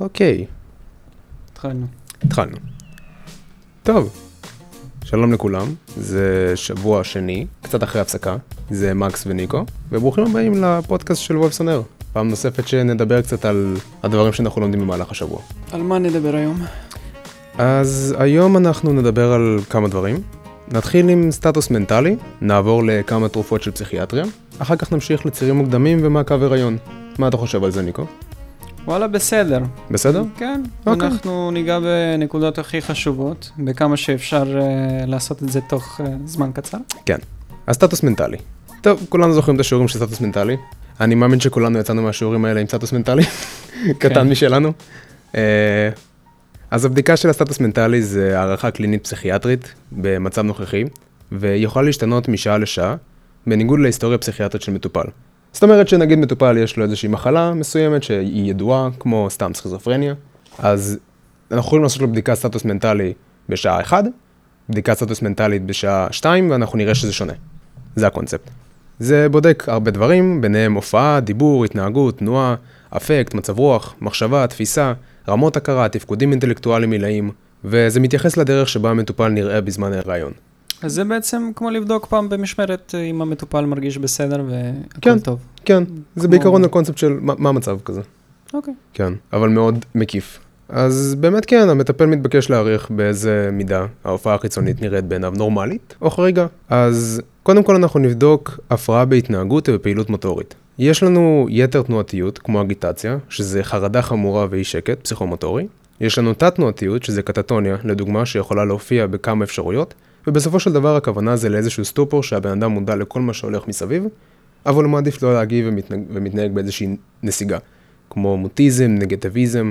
אוקיי, התחלנו. התחלנו. טוב, שלום לכולם, זה שבוע שני, קצת אחרי הפסקה, זה מקס וניקו, וברוכים הבאים לפודקאסט של וובסון אר. פעם נוספת שנדבר קצת על הדברים שאנחנו לומדים במהלך השבוע. על מה נדבר היום? אז היום אנחנו נדבר על כמה דברים. נתחיל עם סטטוס מנטלי, נעבור לכמה תרופות של פסיכיאטריה, אחר כך נמשיך לצירים מוקדמים ומעקב הריון. מה אתה חושב על זה, ניקו? וואלה, בסדר. בסדר? כן, אוקיי. אנחנו ניגע בנקודות הכי חשובות, בכמה שאפשר אה, לעשות את זה תוך אה, זמן קצר. אז סטטוס מנטלי. טוב, כולנו זוכרים את השיעורים של סטטוס מנטלי. אני מאמין שכולנו יצאנו מהשיעורים האלה עם סטטוס מנטלי, קטן משלנו. אה, אז הבדיקה של הסטטוס מנטלי זה הערכה קלינית פסיכיאטרית במצב נוכחי, והיא יכולה להשתנות משעה לשעה, בניגוד להיסטוריה פסיכיאטרית של מטופל. זאת אומרת שנגיד מטופל יש לו איזושהי מחלה מסוימת שהיא ידועה, כמו סתם סכיזופרניה, אז אנחנו יכולים לעשות לו בדיקת סטטוס מנטלי בשעה 1, בדיקת סטטוס מנטלית בשעה 2, ואנחנו נראה שזה שונה. זה הקונספט. זה בודק הרבה דברים, ביניהם הופעה, דיבור, התנהגות, תנועה, אפקט, מצב רוח, מחשבה, תפיסה, רמות הכרה, תפקודים אינטלקטואליים עילאיים, וזה מתייחס לדרך שבה המטופל נראה בזמן ההיריון. אז זה בעצם כמו לבדוק פעם במשמרת אה, אם המטופל מרגיש בסדר והכל כן. טוב. כן, זה כמו- בעיקרון הקונספט של מה, מה המצב כזה. אוקיי. כן, אבל מאוד מקיף. אז באמת כן, המטפל מתבקש להעריך באיזה מידה ההופעה החיצונית נראית בעיניו נורמלית או חריגה. אז קודם כל אנחנו נבדוק הפרעה בהתנהגות ובפעילות מוטורית. יש לנו יתר תנועתיות, כמו אגיטציה, שזה חרדה חמורה ואי שקט, פסיכומוטורי. יש לנו תת-תנועתיות, שזה קטטוניה, לדוגמה, שיכולה להופיע בכמה אפשרויות, ובסופו של דבר הכוונה זה לאיזשהו סטופור שהבן אדם מודע לכל מה שהולך מסביב, אבל הוא מעדיף לא להגיב ומתנהג, באיזושהי נסיגה. כמו מוטיזם, נגטיביזם,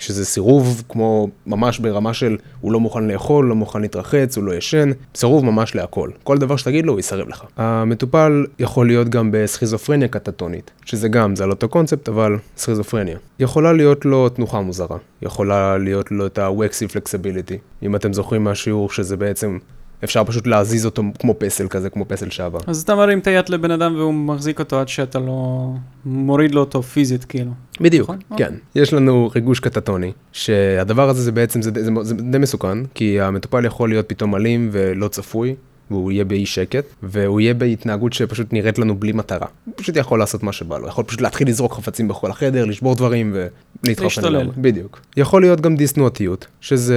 שזה סירוב כמו ממש ברמה של הוא לא מוכן לאכול, לא מוכן להתרחץ, הוא לא ישן, סירוב ממש להכל. כל דבר שתגיד לו הוא יסרב לך. המטופל יכול להיות גם בסכיזופרניה קטטונית, שזה גם, זה על אותו קונספט, אבל סכיזופרניה. יכולה להיות לו תנוחה מוזרה, יכולה להיות לו את ה-Waxy Flexibility, אם אתם זוכרים מהשיעור שזה בעצם, אפשר פשוט להזיז אותו כמו פסל כזה, כמו פסל שעבר. אז אתה מרים את היד לבן אדם והוא מחזיק אותו עד שאתה לא מוריד לו אותו פיזית כאילו. בדיוק, נכון? כן. יש לנו ריגוש קטטוני, שהדבר הזה זה בעצם, זה, זה, זה די מסוכן, כי המטופל יכול להיות פתאום אלים ולא צפוי, והוא יהיה באי שקט, והוא יהיה בהתנהגות שפשוט נראית לנו בלי מטרה. הוא פשוט יכול לעשות מה שבא לו, יכול פשוט להתחיל לזרוק חפצים בכל החדר, לשבור דברים ולהתחרפן להשתולל. בדיוק. יכול להיות גם דיסתנועתיות, שזה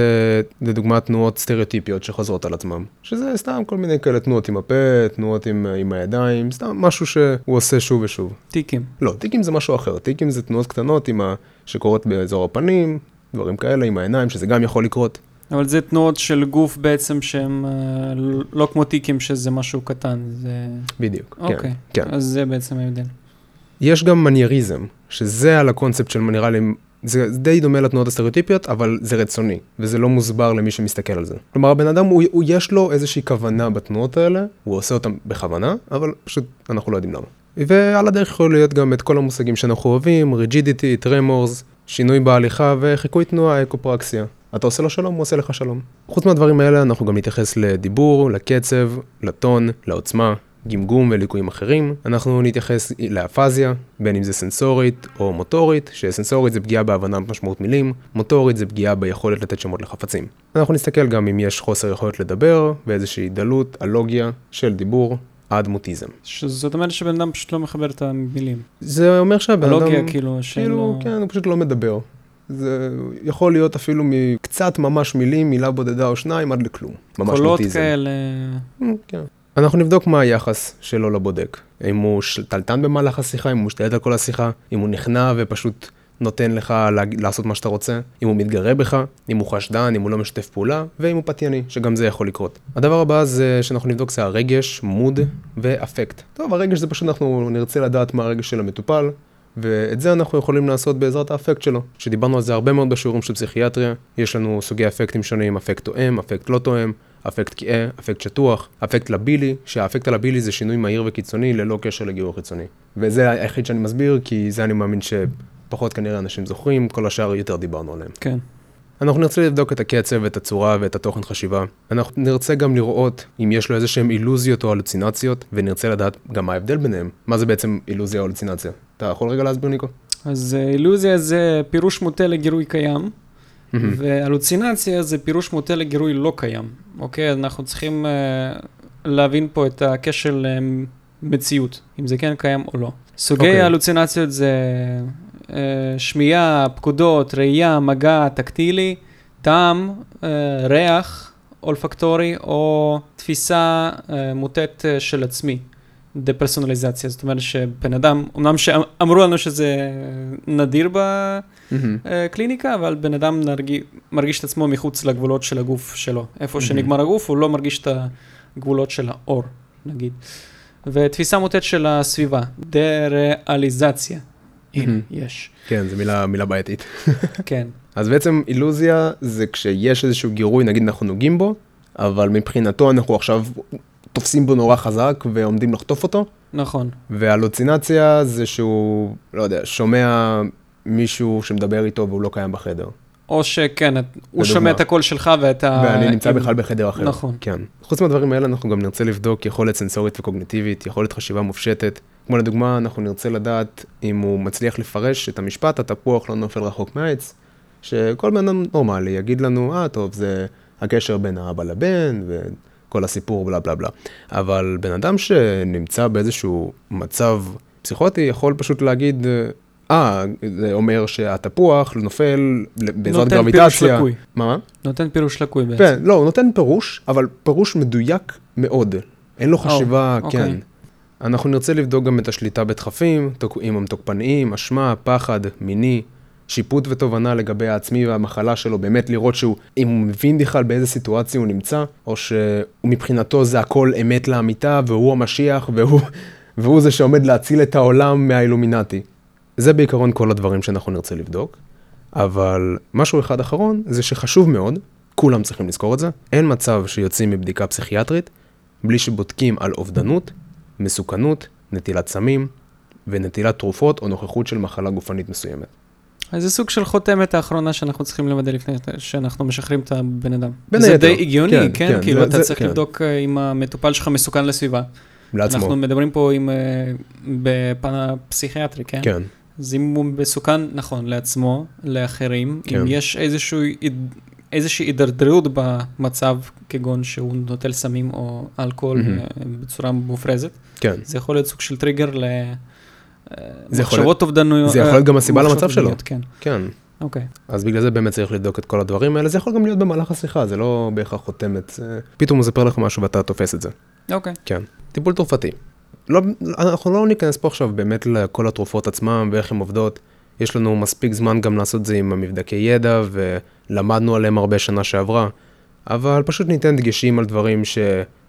לדוגמה תנועות סטריאוטיפיות שחוזרות על עצמם, שזה סתם כל מיני כאלה תנועות עם הפה, תנועות עם, עם הידיים, סתם משהו שהוא עושה שוב ושוב. טיקים. לא, טיקים זה משהו אחר. טיקים זה תנועות קטנות ה... שקורות באזור הפנים, דברים כאלה, עם העיניים, שזה גם יכול לקרות. אבל זה תנועות של גוף בעצם שהם אה, לא כמו טיקים שזה משהו קטן. זה... בדיוק, אוקיי. כן. כן. אז זה בעצם ההבדל. יש גם מנייריזם, שזה על הקונספט של, נראה לי, זה די דומה לתנועות הסטריאוטיפיות, אבל זה רצוני, וזה לא מוסבר למי שמסתכל על זה. כלומר, הבן אדם, הוא, הוא יש לו איזושהי כוונה בתנועות האלה, הוא עושה אותן בכוונה, אבל פשוט אנחנו לא יודעים למה. ועל הדרך יכול להיות גם את כל המושגים שאנחנו אוהבים, rigidity, tremors, שינוי בהליכה וחיקוי תנועה, אקופרקסיה. אתה עושה לו שלום, הוא עושה לך שלום. חוץ מהדברים האלה, אנחנו גם נתייחס לדיבור, לקצב, לטון, לעוצמה, גמגום וליקויים אחרים. אנחנו נתייחס לאפזיה, בין אם זה סנסורית או מוטורית, שסנסורית זה פגיעה בהבנה משמעות מילים, מוטורית זה פגיעה ביכולת לתת שמות לחפצים. אנחנו נסתכל גם אם יש חוסר יכולת לדבר, ואיזושהי דלות, אלוגיה של דיבור, עד מוטיזם. זאת אומרת שבן אדם פשוט לא מחבר את המילים. זה אומר שהבן אדם... אלוגיה כאילו כאילו, לו... כן, הוא פשוט לא מדבר. זה יכול להיות אפילו מקצת ממש מילים, מילה בודדה או שניים, עד לכלום. ממש קולות אוטיזם. כאלה. Mm, כן. אנחנו נבדוק מה היחס שלו לבודק. אם הוא שתלטן במהלך השיחה, אם הוא משתלט על כל השיחה, אם הוא נכנע ופשוט נותן לך להג- לעשות מה שאתה רוצה, אם הוא מתגרה בך, אם הוא חשדן, אם הוא לא משתף פעולה, ואם הוא פתייני, שגם זה יכול לקרות. הדבר הבא זה שאנחנו נבדוק זה הרגש, מוד ואפקט. טוב, הרגש זה פשוט אנחנו נרצה לדעת מה הרגש של המטופל, ואת זה אנחנו יכולים לעשות בעזרת האפקט שלו, שדיברנו על זה הרבה מאוד בשיעורים של פסיכיאטריה. יש לנו סוגי אפקטים שונים, אפקט תואם, אפקט לא תואם, אפקט כהה, אפקט שטוח, אפקט לבילי, שהאפקט הלבילי זה שינוי מהיר וקיצוני ללא קשר לגירוי חיצוני. וזה היחיד שאני מסביר, כי זה אני מאמין שפחות כנראה אנשים זוכרים, כל השאר יותר דיברנו עליהם. כן. אנחנו נרצה לבדוק את הקצב, את הצורה ואת התוכן חשיבה. אנחנו נרצה גם לראות אם יש לו איזה שהם אילוזיות או הלוצינציות, ונרצה לדעת גם מה ההבדל ביניהם. מה זה בעצם אילוזיה או הלוצינציה? אתה יכול רגע להסביר, ניקו? אז אה, אילוזיה זה פירוש מוטה לגירוי קיים, מהמם. והלוצינציה זה פירוש מוטה לגירוי לא קיים, אוקיי? אנחנו צריכים אה, להבין פה את הקשר למציאות, אם זה כן קיים או לא. סוגי אוקיי. הלוצינציות זה אה, שמיעה, פקודות, ראייה, מגע, טקטילי, טעם, אה, ריח, אולפקטורי, או תפיסה אה, מוטית אה, של עצמי. דפרסונליזציה, זאת אומרת שבן אדם, אמנם שאמרו לנו שזה נדיר. בקליניקה, אבל בן אדם נרגיש, מרגיש את עצמו מחוץ לגבולות של הגוף שלו. איפה. שנגמר הגוף, הוא לא מרגיש את הגבולות של האור, נגיד. ותפיסה מוטית של הסביבה, דה-ריאליזציה. הנה. יש. כן, זו מילה, מילה בעייתית. כן, אז בעצם אילוזיה זה כשיש איזשהו גירוי, נגיד אנחנו נוגעים בו, אבל מבחינתו אנחנו עכשיו תופסים בו נורא חזק ועומדים לחטוף אותו, נכון. והלוצינציה זה שהוא, לא יודע, שומע מישהו שמדבר איתו והוא לא קיים בחדר. או שכן, הוא לדוגמה. שומע את הקול שלך ואתה... ואני נמצא עם- בכלל בחדר אחר. נכון. כן. חוץ מהדברים האלה אנחנו גם נרצה לבדוק יכולת סנסורית וקוגניטיבית, יכולת חשיבה מופשטת. כמו לדוגמה, אנחנו נרצה לדעת אם הוא מצליח לפרש את המשפט, התפוח לא נופל רחוק מהעץ, שכל בן אדם נורמלי יגיד לנו, אה, טוב, זה הקשר בין האבא לבן, וכל הסיפור בלה בלה בלה. אבל בן אדם שנמצא באיזשהו מצב פסיכוטי יכול פשוט להגיד, אה, זה אומר שהתפוח נופל בעזרת נותן פירוש גרביטציה. לקוי. מה? נותן פירוש לקוי בעצם. כן, לא, הוא נותן פירוש, אבל פירוש מדויק מאוד. אין לו חשיבה, אוקיי. כן. אנחנו נרצה לבדוק גם את השליטה בדחפים, אם הם תוקפניים, אשמה, פחד, מיני, שיפוט ותובנה לגבי העצמי והמחלה שלו, באמת לראות שהוא, אם הוא מבין בכלל באיזה סיטואציה הוא נמצא, או שמבחינתו זה הכל אמת לאמיתה, והוא המשיח, והוא, והוא זה שעומד להציל את העולם מהאילומינטי. זה בעיקרון כל הדברים שאנחנו נרצה לבדוק, אבל משהו אחד אחרון זה שחשוב מאוד, כולם צריכים לזכור את זה, אין מצב שיוצאים מבדיקה פסיכיאטרית בלי שבודקים על אובדנות, מסוכנות, נטילת סמים ונטילת תרופות או נוכחות של מחלה גופנית מסוימת. אז זה סוג של חותמת האחרונה שאנחנו צריכים לוודא לפני שאנחנו משחררים את הבן אדם. בין זה היתר. די הגיוני, כן, כן? כן, כאילו, זה- אתה זה- צריך כן. לבדוק אה, אם המטופל שלך מסוכן לסביבה. לעצמו. אנחנו מדברים פה עם, אה, בפן הפסיכיאטרי, כן? כן, אז אם הוא מסוכן, נכון, לעצמו, לאחרים, כן. אם יש איזשהו, איזושהי הידרדרות במצב, כגון שהוא נוטל סמים או אלכוהול. אה, בצורה מופרזת, כן. זה יכול להיות סוג של טריגר ל... זה יכול מחשבות אובדנויות. זה יכול להיות גם הסיבה מחשבות למצב שלו. כן, כן. אוקיי. אז בגלל זה באמת צריך לבדוק את כל הדברים האלה, זה יכול גם להיות במהלך השיחה, זה לא בהכרח חותמת. פתאום הוא מספר לך משהו ואתה תופס את זה. אוקיי. כן. טיפול תרופתי. לא, אנחנו לא ניכנס פה עכשיו באמת לכל התרופות עצמם ואיך הן עובדות. יש לנו מספיק זמן גם לעשות את זה עם המבדקי ידע ולמדנו עליהם הרבה שנה שעברה, אבל פשוט ניתן דגשים על דברים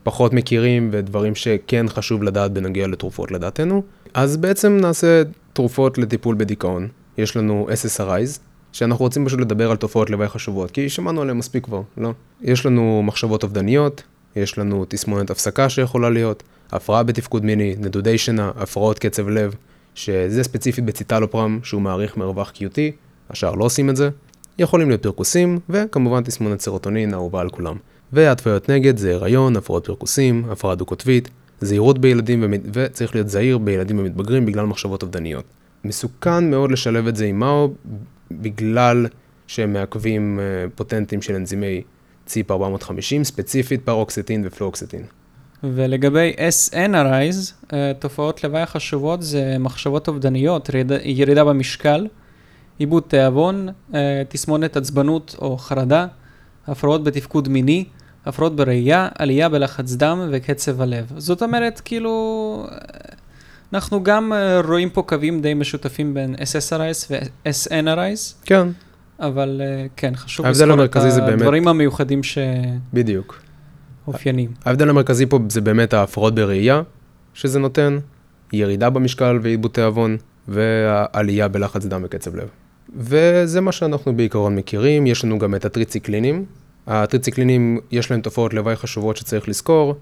שפחות מכירים ודברים שכן חשוב לדעת בנוגע לתרופות לדעתנו. אז בעצם נעשה תרופות לטיפול בדיכאון. יש לנו SSRIs, שאנחנו רוצים פשוט לדבר על תופעות לוואי חשובות, כי שמענו עליהן מספיק כבר, לא? יש לנו מחשבות אובדניות, יש לנו תסמונת הפסקה שיכולה להיות, הפרעה בתפקוד מיני, נדודי שינה, הפרעות קצב לב, שזה ספציפית בציטלופרם, שהוא מעריך מרווח קיוטי, השאר לא עושים את זה. יכולים להיות פרכוסים, וכמובן תסמונת סרוטונין האהובה על כולם. והתוויות נגד זה הריון, הפרעות פרכוסים, הפרעה דו-קוטבית, זהירות בילדים ומ... וצריך להיות זהיר בילדים ומתבגרים בגלל מחשבות אובדניות. מסוכן מאוד לשלב את זה עם מאו בגלל שהם מעכבים אה, פוטנטים של אנזימי CYP 450, ספציפית פרוקסטין ופלואוקסטין. ולגבי SNRIs, אה, תופעות לוואי חשובות זה מחשבות אובדניות, ירידה, ירידה במשקל, איבוד תיאבון, אה, תסמונת עצבנות או חרדה, הפרעות בתפקוד מיני, הפרעות בראייה, עלייה בלחץ דם וקצב הלב. זאת אומרת, כאילו, אנחנו גם אה, רואים פה קווים די משותפים בין SSRIs ו-SNRIs, כן, אבל אה, כן, חשוב לזכור את זה באמת- הדברים המיוחדים בדיוק. שאופיינים. ההבדל המרכזי פה זה באמת ההפרעות בראייה שזה נותן, ירידה במשקל ועיבוד תיאבון, והעלייה בלחץ דם וקצב לב. וזה מה שאנחנו בעיקרון מכירים, יש לנו גם את הטריציקלינים. הטריציקלינים יש להם תופעות לוואי חשובות שצריך לזכור,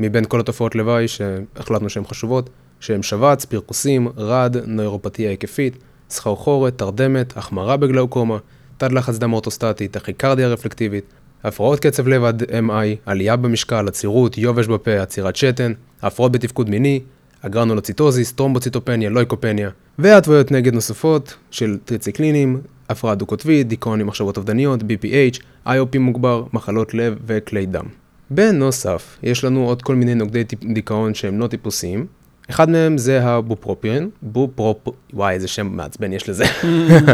מבין כל התופעות לוואי שהחלטנו שהן חשובות, שהם שבץ, פרכוסים, רד, נוירופתיה היקפית, סחרחורת, תרדמת, החמרה בגלאוקומה, תת לחץ דם אורטוסטטי, טכיקרדיה רפלקטיבית, הפרעות קצב לב עד MI, עלייה במשקל, עצירות, יובש בפה, עצירת שתן, הפרעות בתפקוד מיני, אגרנולוציטוזיס, טרומבוציטופניה, לויקופניה, והתוויות נגד נוספות של טריציקלינים, הפרעה דו-קוטבית, דיכאון עם מחשבות אובדניות, BPH, IOP מוגבר, מחלות לב וכלי דם. בנוסף, יש לנו עוד כל מיני נוגדי דיכאון שהם לא טיפוסיים. אחד מהם זה הבופרופיון, בופרופ... וואי, איזה שם מעצבן יש לזה.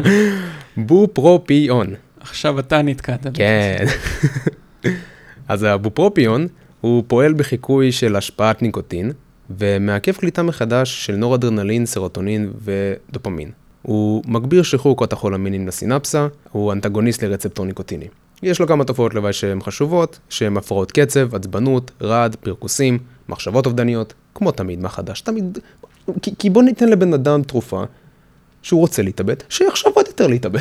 בופרופיון. עכשיו אתה נתקעת. כן. אז הבופרופיון הוא פועל בחיקוי של השפעת ניקוטין, ומעכב קליטה מחדש של נורדרנלין, סרוטונין ודופמין. הוא מגביר שחרור קוטחולמינים לסינפסה, הוא אנטגוניסט לרצפטור ניקוטיני. יש לו כמה תופעות לוואי שהן חשובות, שהן הפרעות קצב, עצבנות, רעד, פרכוסים, מחשבות אובדניות, כמו תמיד, מה חדש? תמיד... כי, כי בוא ניתן לבן אדם תרופה שהוא רוצה להתאבד, שיחשוב עוד יותר להתאבד.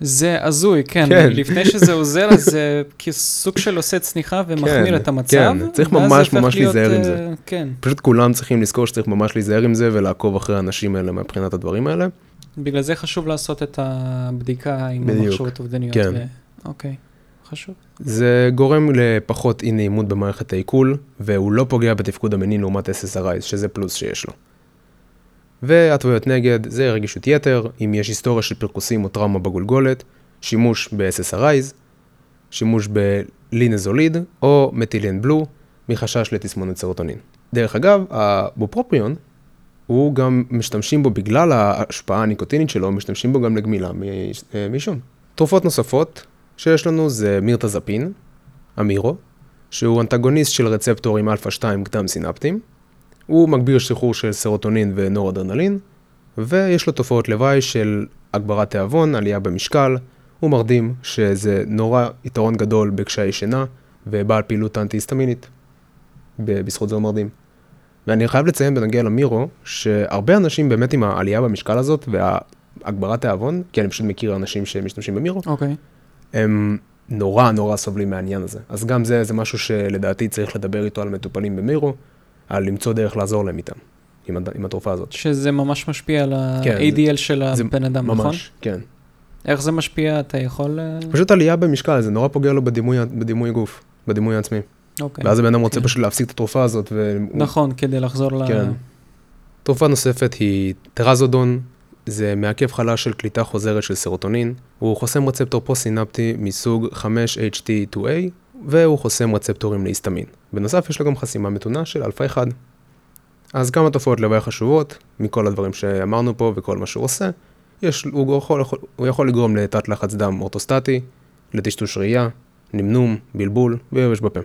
זה הזוי, כן. כן. לפני שזה עוזר, אז זה כסוג של עושה צניחה ומחמיר כן, את המצב. כן, צריך ממש ממש להיות, להיזהר עם אה, זה. כן, פשוט כולם צריכים לזכור שצריך ממש להיזהר עם זה ולעקוב אחרי האנשים האלה מבחינת הדברים האלה. בגלל זה חשוב לעשות את הבדיקה עם בדיוק, המחשבות אובדניות. כן. ו... אוקיי, חשוב. זה גורם לפחות אי נעימות במערכת העיכול, והוא לא פוגע בתפקוד המנין לעומת SSRI, שזה פלוס שיש לו. והתוויות נגד זה רגישות יתר, אם יש היסטוריה של פרכוסים או טראומה בגולגולת, שימוש ב-SSRIs, שימוש בלינזוליד או methylene blue, מחשש לתסמונת סרוטונין. דרך אגב, הבופרופיון, הוא גם משתמשים בו בגלל ההשפעה הניקוטינית שלו, משתמשים בו גם לגמילה אה, מעישון. תרופות נוספות שיש לנו זה מירתזפין, מירו, שהוא אנטגוניסט של רצפטורים אלפא 2 קדם סינפטיים. הוא מגביר שחרור של סרוטונין ונורדרנלין, ויש לו תופעות לוואי של הגברת תיאבון, עלייה במשקל, הוא מרדים שזה נורא יתרון גדול בקשיי שינה ובעל פעילות אנטי-היסטמינית. בזכות זה הוא מרדים. ואני חייב לציין בנוגע למירו, שהרבה אנשים באמת עם העלייה במשקל הזאת והגברת תיאבון, כי אני פשוט מכיר אנשים שמשתמשים במירו, אוקיי. הם נורא נורא סובלים מהעניין הזה. אז גם זה, זה משהו שלדעתי צריך לדבר איתו על מטופלים במירו, על למצוא דרך לעזור להם איתם, עם, הד- עם התרופה הזאת. שזה ממש משפיע על כן, ה-ADL של זה הבן אדם, נכון? ממש, כן. איך זה משפיע? אתה יכול... אה, פשוט עלייה במשקל, זה נורא פוגע לו בדימוי, בדימוי גוף, בדימוי העצמי. אוקיי. ואז הבן אדם רוצה כן. פשוט להפסיק את התרופה הזאת. ו... נכון, כדי לחזור ל... כן. תרופה נוספת היא טרזודון, זה מעכב חלש של קליטה חוזרת של סרוטונין, הוא חוסם רצפטור פוסט-סינפטי מסוג 5HT2A, והוא חוסם רצפטורים להיסטמין. בנוסף יש לו גם חסימה מתונה של אלפא 1. אז כמה תופעות לוואי חשובות, מכל הדברים שאמרנו פה וכל מה שהוא עושה, יש, הוא, יכול, הוא יכול לגרום לתת לחץ דם אורטוסטטי, לטשטוש ראייה, נמנום, בלבול ויובש בפה.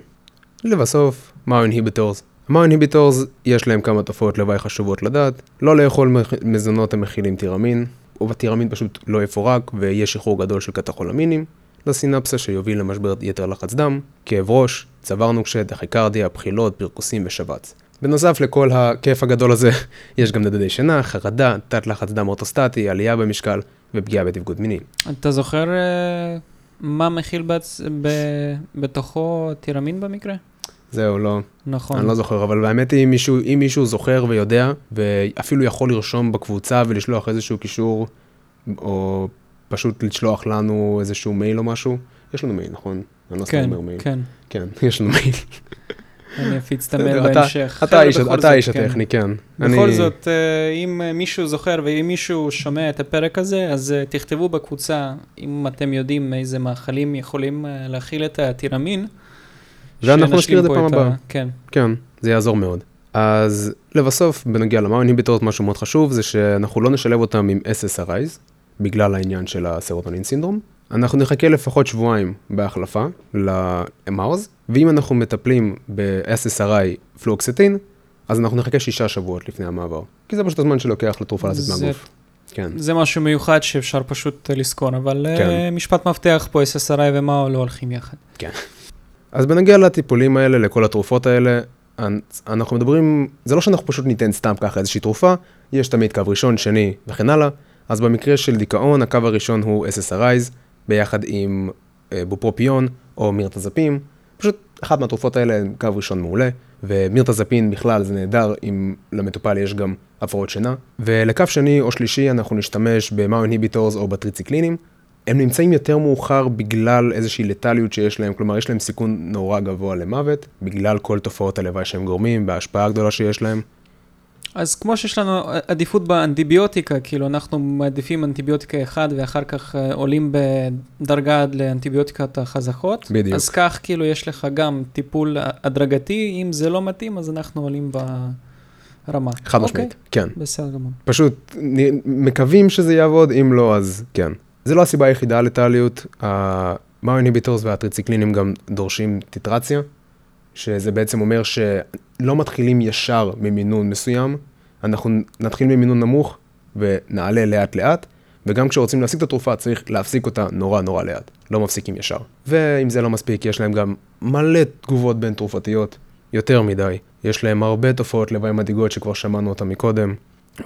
לבסוף, מאו אינהיביטורס. מאו אינהיביטורס יש להם כמה תופעות לוואי חשובות לדעת, לא לאכול מזונות המכילים טירמין, ובטירמין פשוט לא יפורק ויהיה שחרור גדול של קטחולמינים, לסינפסה שיוביל למשבר יתר לחץ דם, כאב ראש, צוואר נוקשה, דחיקרדיה, בחילות, פרכוסים ושבץ. בנוסף לכל הכיף הגדול הזה, יש גם נדודי שינה, חרדה, תת לחץ דם אורטוסטטי, עלייה במשקל ופגיעה בתפקוד מיני. אתה זוכר אה, מה מכיל בצ... ב... בתוכו טירמין במקרה? זהו, לא, נכון. אני לא זוכר, אבל האמת היא, אם מישהו, אם מישהו זוכר ויודע, ואפילו יכול לרשום בקבוצה ולשלוח איזשהו קישור, או פשוט לשלוח לנו איזשהו מייל או משהו, יש לנו מייל, נכון? אני לא סתם כן, אומר מייל. כן. כן, יש לנו מייל. אני אפיץ את המייל בהמשך. אתה האיש- כן. הטכני, כן. בכל אני- זאת, אה, אם מישהו זוכר ואם מישהו שומע את הפרק הזה, אז אה, תכתבו בקבוצה, אם אתם יודעים איזה מאכלים יכולים אה, להכיל את הטירמין. ואנחנו נזכיר את זה פעם הבאה. כן. כן, זה יעזור מאוד. אז לבסוף, בנוגע ל MAO inhibitors, משהו מאוד חשוב זה שאנחנו לא נשלב אותם עם SSRIs, בגלל העניין של הסרוטונין סינדרום. אנחנו נחכה לפחות שבועיים בהחלפה למאוז, ואם אנחנו מטפלים ב-SSRI פלוקסטין, אז אנחנו נחכה שישה שבועות לפני המעבר. כי זה פשוט הזמן שלוקח לתרופה לצאת מהגוף. כן. זה משהו מיוחד שאפשר פשוט אה, לזכור, אבל אה, כן. משפט מפתח פה, SSRI ומאו לא הולכים יחד. אז בנוגע לטיפולים האלה, לכל התרופות האלה, אנ- אנחנו מדברים, זה לא שאנחנו פשוט ניתן סתם ככה איזושהי תרופה, יש תמיד קו ראשון, שני וכן הלאה, אז במקרה של דיכאון, הקו הראשון הוא SSRIs, ביחד עם אה, בופרופיון או מירתזפין, פשוט אחת מהתרופות האלה הן קו ראשון מעולה, ומירתזפין בכלל זה נהדר אם למטופל יש גם הפרעות שינה, ולקו שני או שלישי אנחנו נשתמש במאו אינהיביטורס או בטריציקלינים, הם נמצאים יותר מאוחר בגלל איזושהי לטליות שיש להם, כלומר יש להם סיכון נורא גבוה למוות, בגלל כל תופעות הלוואי שהם גורמים, וההשפעה הגדולה שיש להם. אז כמו שיש לנו עדיפות באנטיביוטיקה, כאילו אנחנו מעדיפים אנטיביוטיקה אחד ואחר כך אה, עולים בדרגה עד לאנטיביוטיקות החזקות. בדיוק. אז כך כאילו יש לך גם טיפול הדרגתי, אם זה לא מתאים אז אנחנו עולים ברמה. חד משמעית, כן. בסדר גמור. פשוט מקווים שזה יעבוד, אם לא, אז כן. זה לא הסיבה היחידה לטליות, המאו-איניביטורס והטריציקלינים גם דורשים טיטרציה, שזה בעצם אומר שלא מתחילים ישר ממינון מסוים, אנחנו נתחיל ממינון נמוך ונעלה לאט לאט, וגם כשרוצים להפסיק את התרופה צריך להפסיק אותה נורא נורא לאט, לא מפסיקים ישר. ואם זה לא מספיק, יש להם גם מלא תגובות בין תרופתיות, יותר מדי. יש להם הרבה תופעות לוואי מדאיגות שכבר שמענו אותן מקודם,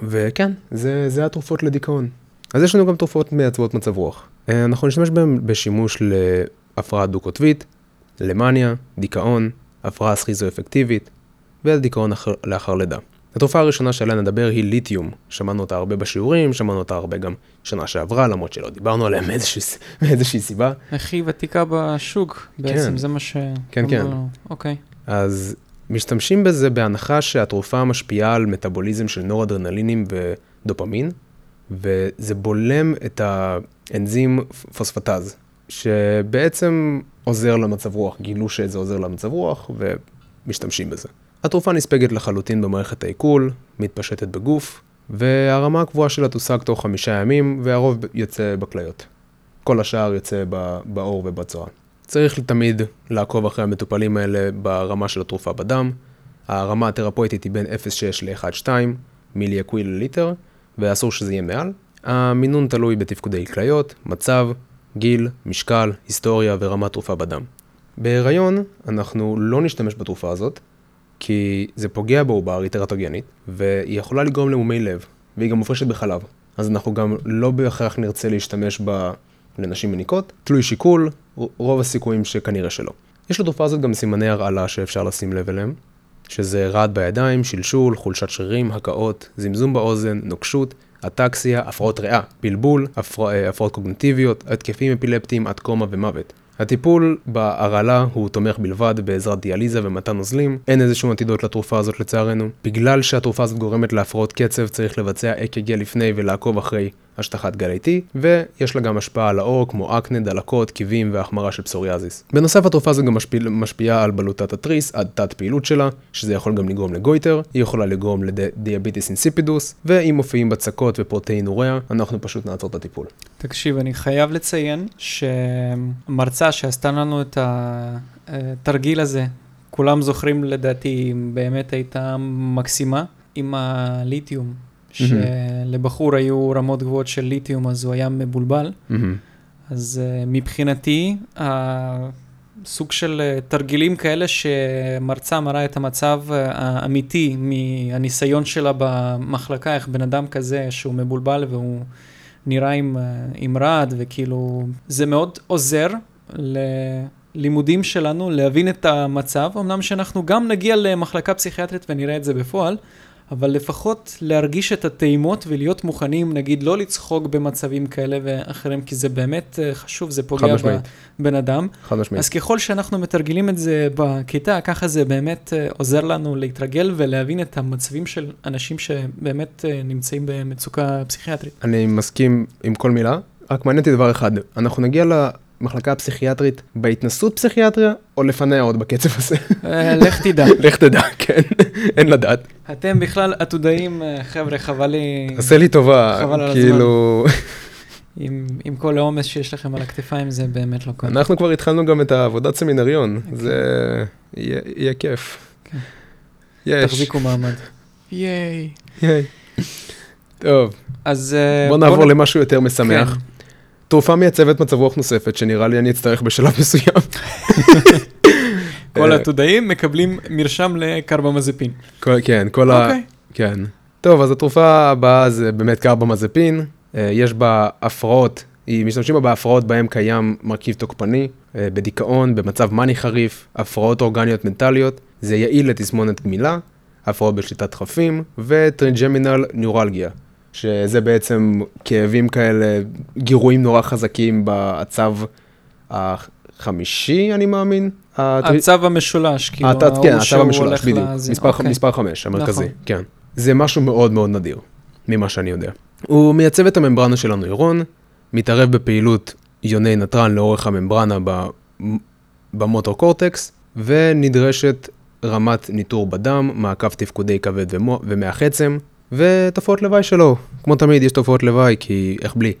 וכן, זה, זה התרופות לדיכאון. אז יש לנו גם תרופות מעצבות מצב רוח. אה, אנחנו נשתמש בהן בשימוש להפרעה דו-קוטבית, למאניה, דיכאון, הפרעה סכיזו-אפקטיבית ולדיכאון אחר, לאחר לידה. התרופה הראשונה שעליה נדבר היא ליתיום. שמענו אותה הרבה בשיעורים, שמענו אותה הרבה גם שנה שעברה, למרות שלא דיברנו עליה מאיזושהי, מאיזושהי סיבה. הכי ותיקה בשוק, בעצם כן. זה מה ש... כן, כן. אוקיי. אז משתמשים בזה בהנחה שהתרופה משפיעה על מטאבוליזם של נורדרנלינים ודופמין, וזה בולם את האנזים פוספטז, שבעצם עוזר למצב רוח. גילו שזה עוזר למצב רוח ומשתמשים בזה. התרופה נספגת לחלוטין במערכת העיכול, מתפשטת בגוף, והרמה הקבועה שלה תושג תוך חמישה ימים, והרוב יוצא בכליות. כל השאר יוצא בעור ובצואה. צריך תמיד לעקוב אחרי המטופלים האלה ברמה של התרופה בדם. הרמה התרפויטית היא בין 0.6 ל-1.2 מילי אקוויל לליטר, ואסור שזה יהיה מעל. המינון תלוי בתפקודי כליות, מצב, גיל, משקל, היסטוריה ורמת תרופה בדם. בהיריון אנחנו לא נשתמש בתרופה הזאת, כי זה פוגע בעובר, היא טרטוגנית, והיא יכולה לגרום למומי לב, והיא גם מופרשת בחלב. אז אנחנו גם לא בהכרח נרצה להשתמש בה לנשים מניקות, תלוי שיקול, רוב הסיכויים שכנראה שלא. יש לתרופה הזאת גם סימני הרעלה שאפשר לשים לב אליהם, שזה רעד בידיים, שלשול, חולשת שרירים, הקאות, זמזום באוזן, נוקשות, אטקסיה, הפרעות ראייה, בלבול, הפר... אה, הפרעות קוגנטיביות, התקפים אפילפטיים עד קומה ומוות. הטיפול בהרעלה הוא תומך בלבד בעזרת דיאליזה ומתן נוזלים, אין איזשהו אנטידוט לתרופה הזאת לצערנו. בגלל שהתרופה הזאת גורמת להפרעות קצב צריך לבצע אק"ג לפני ולעקוב אחרי השטחת גל T, ויש לה גם השפעה על העור כמו אקנה, דלקות, כיבים והחמרה של פסוריאזיס. בנוסף התרופה הזו גם משפיע, משפיעה על בלוטת התריס עד תת פעילות שלה, שזה יכול גם לגרום ל goiter, היא יכולה לגרום ל diabetes insipidus, ואם מופיעים בצקות ופרוטאינוריה, אנחנו פשוט נעצור את הטיפול. תקשיב, אני חייב לציין שמרצה שעשתה לנו את התרגיל הזה, כולם זוכרים לדעתי, באמת הייתה מקסימה, עם הליתיום, שלבחור היו רמות גבוהות של ליתיום, אז הוא היה מבולבל. אז uh, מבחינתי, הסוג של uh, תרגילים כאלה שמרצה מראה את המצב uh, האמיתי מהניסיון שלה במחלקה, איך בן אדם כזה שהוא מבולבל והוא נראה עם, עם רעד, וכאילו, זה מאוד עוזר ללימודים שלנו להבין את המצב, אמנם שאנחנו גם נגיע למחלקה פסיכיאטרית ונראה את זה בפועל, אבל לפחות להרגיש את הטעימות ולהיות מוכנים, נגיד, לא לצחוק במצבים כאלה ואחרים, כי זה באמת אה, חשוב, זה פוגע. בבן אדם. חד משמעית. אז ככל שאנחנו מתרגלים את זה בכיתה, ככה זה באמת אה, עוזר לנו להתרגל ולהבין את המצבים של אנשים שבאמת אה, נמצאים במצוקה פסיכיאטרית. אני מסכים עם כל מילה, רק מעניין אותי דבר אחד, אנחנו נגיע למחלקה הפסיכיאטרית בהתנסות פסיכיאטריה, או לפניה עוד בקצב הזה? אה, לך תדע. לך תדע, כן, אין לדעת. אתם בכלל עתודאים, אה, חבר'ה, חבל לי, עשה לי טובה, כאילו, עם, עם כל העומס שיש לכם על הכתפיים, זה באמת לא קל. אנחנו כבר התחלנו גם את העבודת סמינריון, זה יהיה יהיה כיף. כן. יש. תחזיקו מעמד. ייי. ייי. טוב, אז... אה, בוא נעבור נ- למשהו יותר משמח. כן. תרופה מייצבת מצב רוח נוספת, שנראה לי אני אצטרך בשלב מסוים. כל אה, העתודאים מקבלים מרשם לקרבמזפין. כן, כל ה... אוקיי. כן. טוב, אז התרופה הבאה זה באמת קרבמזפין, אה, יש בה הפרעות, היא משתמשים בה בהפרעות בהם קיים מרכיב תוקפני, אה, בדיכאון, במצב מאני חריף, הפרעות אורגניות מנטליות, זה יעיל לתסמונת גמילה, הפרעות בשליטת דחפים, ו trigeminal neuralgia, שזה בעצם כאבים כאלה, גירויים נורא חזקים בעצב החמישי, אני מאמין. העצב המשולש, כאילו, כן, ההוא העצב שהוא המשולש, הולך בדיוק. לזה. מספר ח- אוקיי. מספר חמש, המרכזי, נכון. כן. זה משהו מאוד מאוד נדיר, ממה שאני יודע. הוא מייצב את הממברנה של הנוירון, מתערב בפעילות יוני נתרן לאורך הממברנה במוטור קורטקס, ונדרשת רמת ניטור בדם, מעקב תפקודי כבד ומו, ומח עצם, ותופעות לוואי שלו. כמו תמיד יש תופעות לוואי, כי איך בלי.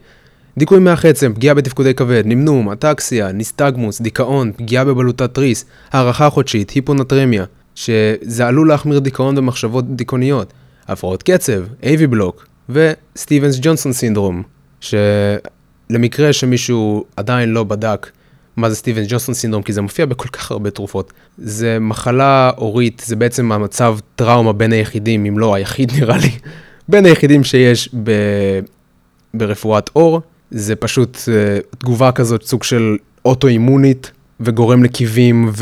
דיכוי מח עצם, פגיעה בתפקודי כבד, נמנום, אטקסיה, ניסטגמוס, דיכאון, פגיעה בבלוטת תריס, הערכה חודשית, היפונטרמיה, שזה עלול להחמיר דיכאון במחשבות דיכאוניות, הפרעות קצב, AV בלוק, וסטיבנס ג'ונסון סינדרום, שלמקרה שמישהו עדיין לא בדק מה זה סטיבנס ג'ונסון סינדרום, כי זה מופיע בכל כך הרבה תרופות. זה מחלה הורית, זה בעצם המצב טראומה בין היחידים, אם לא היחיד נראה לי, בין היחידים שיש ב... ברפואת עור. זה פשוט uh, תגובה כזאת, סוג של אוטואימונית, וגורם לקיבים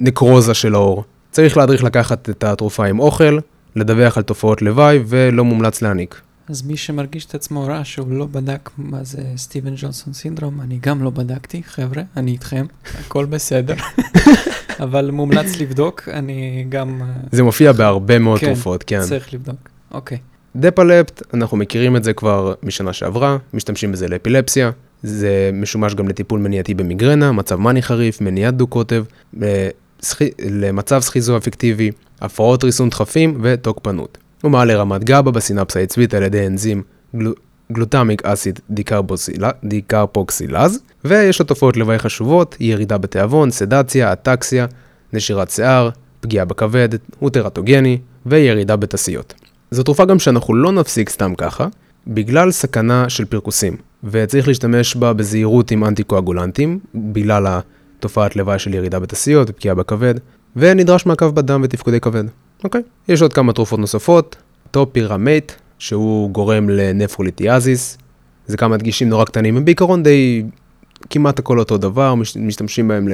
ונקרוזה של העור. צריך להדריך לקחת את התרופה עם אוכל, לדווח על תופעות לוואי, ולא מומלץ להעניק. אז מי שמרגיש את עצמו רע שהוא לא בדק מה זה סטיבן ג'ונסון סינדרום, אני גם לא בדקתי, חבר'ה, אני איתכם, הכל בסדר. אבל מומלץ לבדוק, אני גם... אה, זה מופיע בהרבה מאוד כן, תרופות, כן. צריך לבדוק, אוקיי. דפלפט, אנחנו מכירים את זה כבר משנה שעברה, משתמשים בזה לאפילפסיה, זה משומש גם לטיפול מניעתי במיגרנה, מצב מאני חריף, מניעת דו-קוטב, למצב סכיזו אפקטיבי, הפרעות ריסון דחפים ותוקפנות. הוא מעלה רמת גבה בסינפס העצבית על ידי אנזים גל... גלוטמיק אסיד דיקרפוקסילז, ויש לו תופעות לוואי חשובות, ירידה בתיאבון, סדציה, אטקסיה, נשירת שיער, פגיעה בכבד, הוא טרטוגני, וירידה בתסיות. זו תרופה גם שאנחנו לא נפסיק סתם ככה, בגלל סכנה של פרכוסים, וצריך להשתמש בה בזהירות עם אנטי-קואגולנטים, בגלל התופעת לוואי של ירידה בתסיות ופגיעה בכבד, ונדרש מעקב בדם ותפקודי כבד. אוקיי? יש עוד כמה תרופות נוספות, טופירמט, שהוא גורם לנפרוליטיאזיס, זה כמה דגישים נורא קטנים, הם בעיקרון די כמעט הכל אותו דבר, משתמשים בהם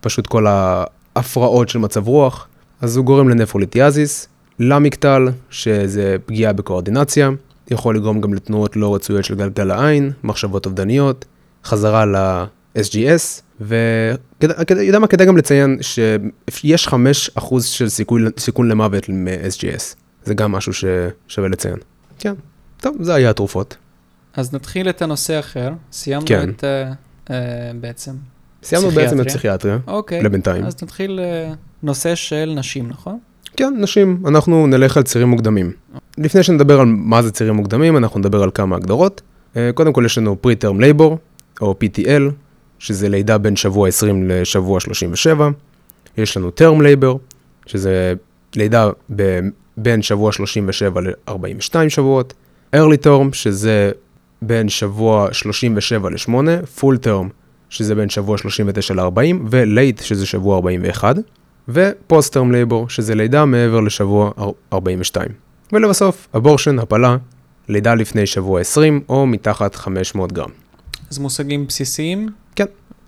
לפשוט כל ההפרעות של מצב רוח, אז הוא גורם לנפרוליטיאזיס. למקטל, שזה פגיעה בקואורדינציה, יכול לגרום גם לתנועות לא רצויות של גלגל העין, מחשבות אובדניות, חזרה ל-SGS, ויודע מה, כדאי גם לציין שיש 5% של סיכוי, סיכון למוות מ-SGS, זה גם משהו ששווה לציין. כן, טוב, זה היה התרופות. אז נתחיל את הנושא אחר, סיימנו כן. את uh, uh, בעצם סיימנו בעצם את פסיכיאטריה, אוקיי, לבינתיים. אז נתחיל uh, נושא של נשים, נכון? כן, נשים. אנחנו נלך על צירים מוקדמים. לפני שנדבר על מה זה צירים מוקדמים, אנחנו נדבר על כמה הגדרות. אה, קודם כל יש לנו pre-term labor, או PTL, שזה לידה בין שבוע 20 לשבוע 37. יש לנו term labor, שזה לידה ב- בין שבוע 37 ל-42 שבועות. early term, שזה בין שבוע 37 ל-8. full term, שזה בין שבוע 39 ל-40, ו-late, שזה שבוע 41. ו post-term labor, שזה לידה מעבר לשבוע 42. ולבסוף, abortion, הפלה, לידה לפני שבוע 20 או מתחת 500 גרם. אז מושגים בסיסיים?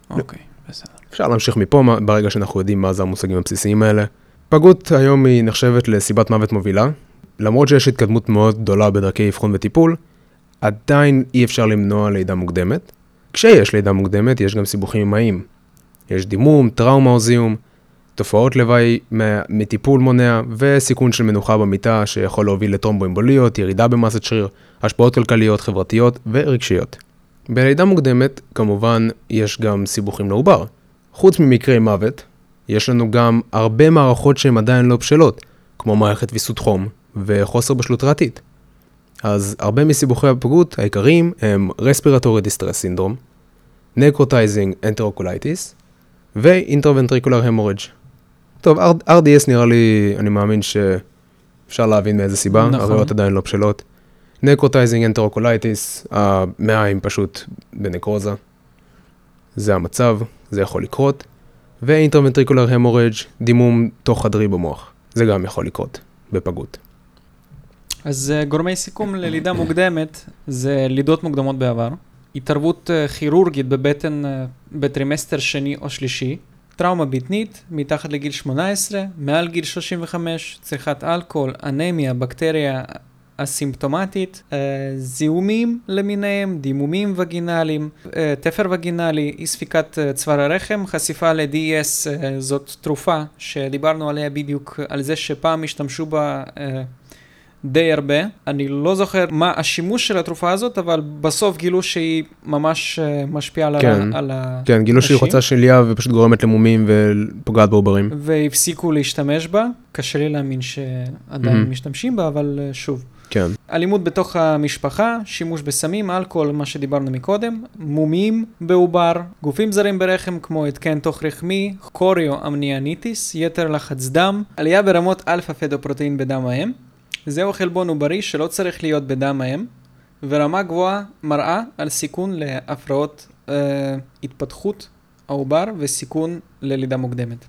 כן. אוקיי, בסדר. אפשר להמשיך מפה ברגע שאנחנו יודעים מה זה המושגים הבסיסיים האלה. פגות היום היא נחשבת לסיבת מוות מובילה. למרות שיש התקדמות מאוד גדולה בדרכי אבחון וטיפול, עדיין אי אפשר למנוע לידה מוקדמת. כשיש לידה מוקדמת יש גם סיבוכים אמהיים. יש דימום, טראומה או זיהום, תופעות לוואי מטיפול מונע וסיכון של מנוחה במיטה שיכול להוביל לטרומבואמבוליות, ירידה במסת שריר, השפעות כלכליות, חברתיות ורגשיות. בלידה מוקדמת, כמובן, יש גם סיבוכים לעובר. חוץ ממקרי מוות, יש לנו גם הרבה מערכות שהן עדיין לא בשלות, כמו מערכת ויסות חום וחוסר בשלות ריאתית. אז הרבה מסיבוכי הפגות העיקריים הם Respiratory Distress Syndrome, Necrotizing Enterocolitis ו-Interventricular Hemorrhage. טוב, RDS נראה לי, אני מאמין שאפשר להבין מאיזה סיבה, נכון. הריאות עדיין לא בשלות. necrotizing enterocolitis, המעיים פשוט בנקרוזה. זה המצב, זה יכול לקרות. ו intraventricular hemorrhage, דימום תוך חדרי במוח. זה גם יכול לקרות בפגות. אז uh, גורמי סיכון ללידה מוקדמת זה לידות מוקדמות בעבר, התערבות uh, כירורגית בבטן uh, בטרימסטר שני או שלישי, טראומה בטנית, מתחת לגיל 18, מעל גיל 35, צריכת אלכוהול, אנמיה, בקטריה אסימפטומטית, אה, זיהומים למיניהם, דימומים וגינליים, אה, תפר וגינלי, אי ספיקת אה, צוואר הרחם, חשיפה ל-DES זאת תרופה שדיברנו עליה בדיוק, על זה שפעם השתמשו בה די הרבה. אני לא זוכר מה השימוש של התרופה הזאת, אבל בסוף גילו שהיא ממש משפיעה על, כן. ה- על ה... כן, גילו שהיא. חוצה שליה ופשוט גורמת למומים ופוגעת בעוברים. והפסיקו להשתמש בה. קשה לי להאמין שעדיין מהמם. משתמשים בה, אבל שוב. כן. אלימות בתוך המשפחה, שימוש בסמים, אלכוהול, מה שדיברנו מקודם, מומים בעובר, גופים זרים ברחם כמו התקן תוך רחמי, chorioamnionitis, יתר לחץ דם, עלייה ברמות alpha fetoprotein בדם האם. זהו חלבון עוברי שלא צריך להיות בדם האם, ורמה גבוהה מראה על סיכון להפרעות אה, התפתחות העובר וסיכון ללידה מוקדמת.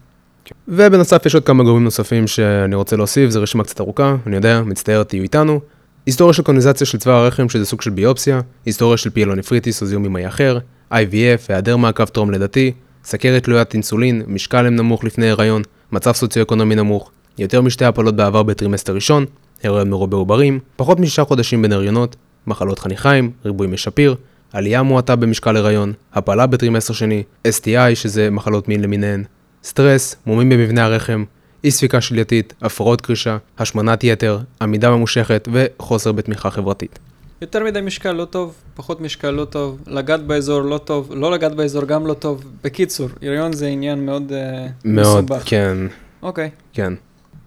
ובנוסף יש עוד כמה גורמים נוספים שאני רוצה להוסיף, זו רשימה קצת ארוכה, אני יודע, מצטער, תהיו איתנו. היסטוריה של קוניזציה של צוואר הרחם, שזה סוג של ביופסיה, היסטוריה של pyelonephritis או זיהום ממאי אחר, IVF, היעדר מעקב טרום לידתי, סכרת תלוית אינסולין, משקל אם נמוך לפני הריון, מצב סוציו-אקונומי נמוך, יותר משתי הפלות בעבר בטרימסטר ראשון, הריון מרובה עוברים, פחות משישה חודשים בין הריונות, מחלות חניכיים, ריבוי מי שפיר, עלייה מועטה במשקל הריון, הפלה בטרימסטר שני, STI שזה מחלות מין למיניהן, סטרס, מומים במבנה הרחם, אי ספיקה שלייתית, הפרעות קרישה, השמנת יתר, עמידה ממושכת וחוסר בתמיכה חברתית. יותר מדי משקל לא טוב, פחות משקל לא טוב, לגעת באזור לא טוב, לא לגעת באזור גם לא טוב. בקיצור, הריון זה עניין מאוד uh, מאוד, מסובך. כן, אוקיי. כן.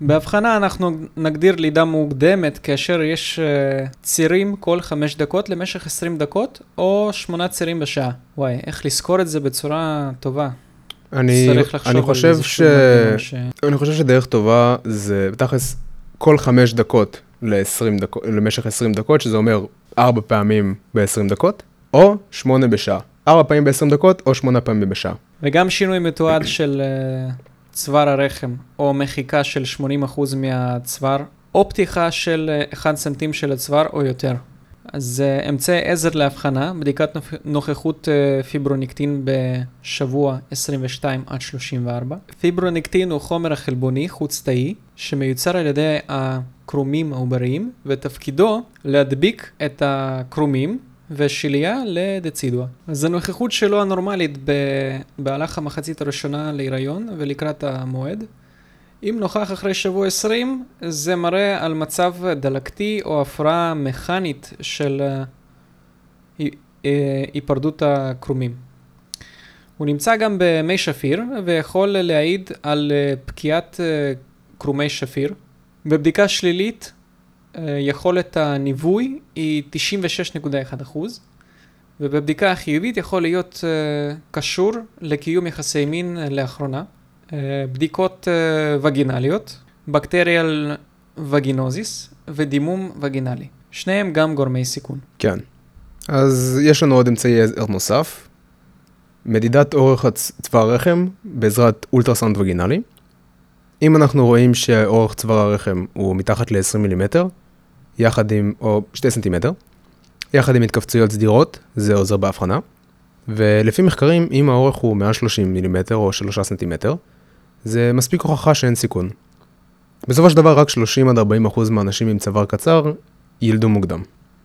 בהבחנה אנחנו נגדיר לידה מוקדמת כאשר יש uh, צירים כל חמש דקות למשך 20 דקות, או שמונה צירים בשעה. וואי, איך לזכור את זה בצורה טובה. אני, אני חושב ש... ש... אני חושב שדרך טובה זה בתכלס כל חמש דקות ל-20 דקות, למשך 20 דקות, שזה אומר ארבע פעמים ב-20 דקות, או שמונה בשעה. ארבע פעמים ב-20 דקות, או שמונה פעמים בשעה. וגם שינוי מתועד של uh, צוואר הרחם, או מחיקה של 80% מהצוואר, או פתיחה של uh, 1 סנטים של הצוואר או יותר. אז uh, אמצעי עזר להבחנה, בדיקת נוכ- נוכחות uh, פיברוניקטין בשבוע 22 עד 34. פיברוניקטין הוא חומר החלבוני חוץ-תאי שמיוצר על ידי הקרומים העובריים, ותפקידו להדביק את הקרומים ושליה לדצידואה. אז הנוכחות שלו הנורמלית במהלך המחצית הראשונה להיריון ולקראת המועד. אם נוכח אחרי שבוע 20, זה מראה על מצב דלקתי או הפרעה מכנית של אה, אה, היפרדות הקרומים. הוא נמצא גם במי שפיר ויכול להעיד על אה, פקיעת קרומי שפיר. בבדיקה שלילית יכולת הניווי היא 96.1%, ובבדיקה החיובית יכול להיות אה, קשור לקיום יחסי מין לאחרונה. בדיקות אה, וגינליות, בקטריאל וגינוזיס ודימום וגינלי. שניהם גם גורמי סיכון. כן. אז יש לנו עוד אמצעי עזר נוסף, מדידת אורך צוואר הרחם בעזרת אולטרסאונד וגינלי. אם אנחנו רואים שאורך צוואר הרחם הוא מתחת ל-20 מילימטר, יחד עם, או 2 סנטימטר, יחד עם התכווצויות סדירות, זה עוזר בהבחנה. ולפי מחקרים, אם האורך הוא מעל 30 מילימטר או 3 סנטימטר, זה מספיק הוכחה שאין סיכון. בסופו של דבר, רק 30 עד 40 אחוז מהאנשים עם צוואר קצר ילדו מוקדם.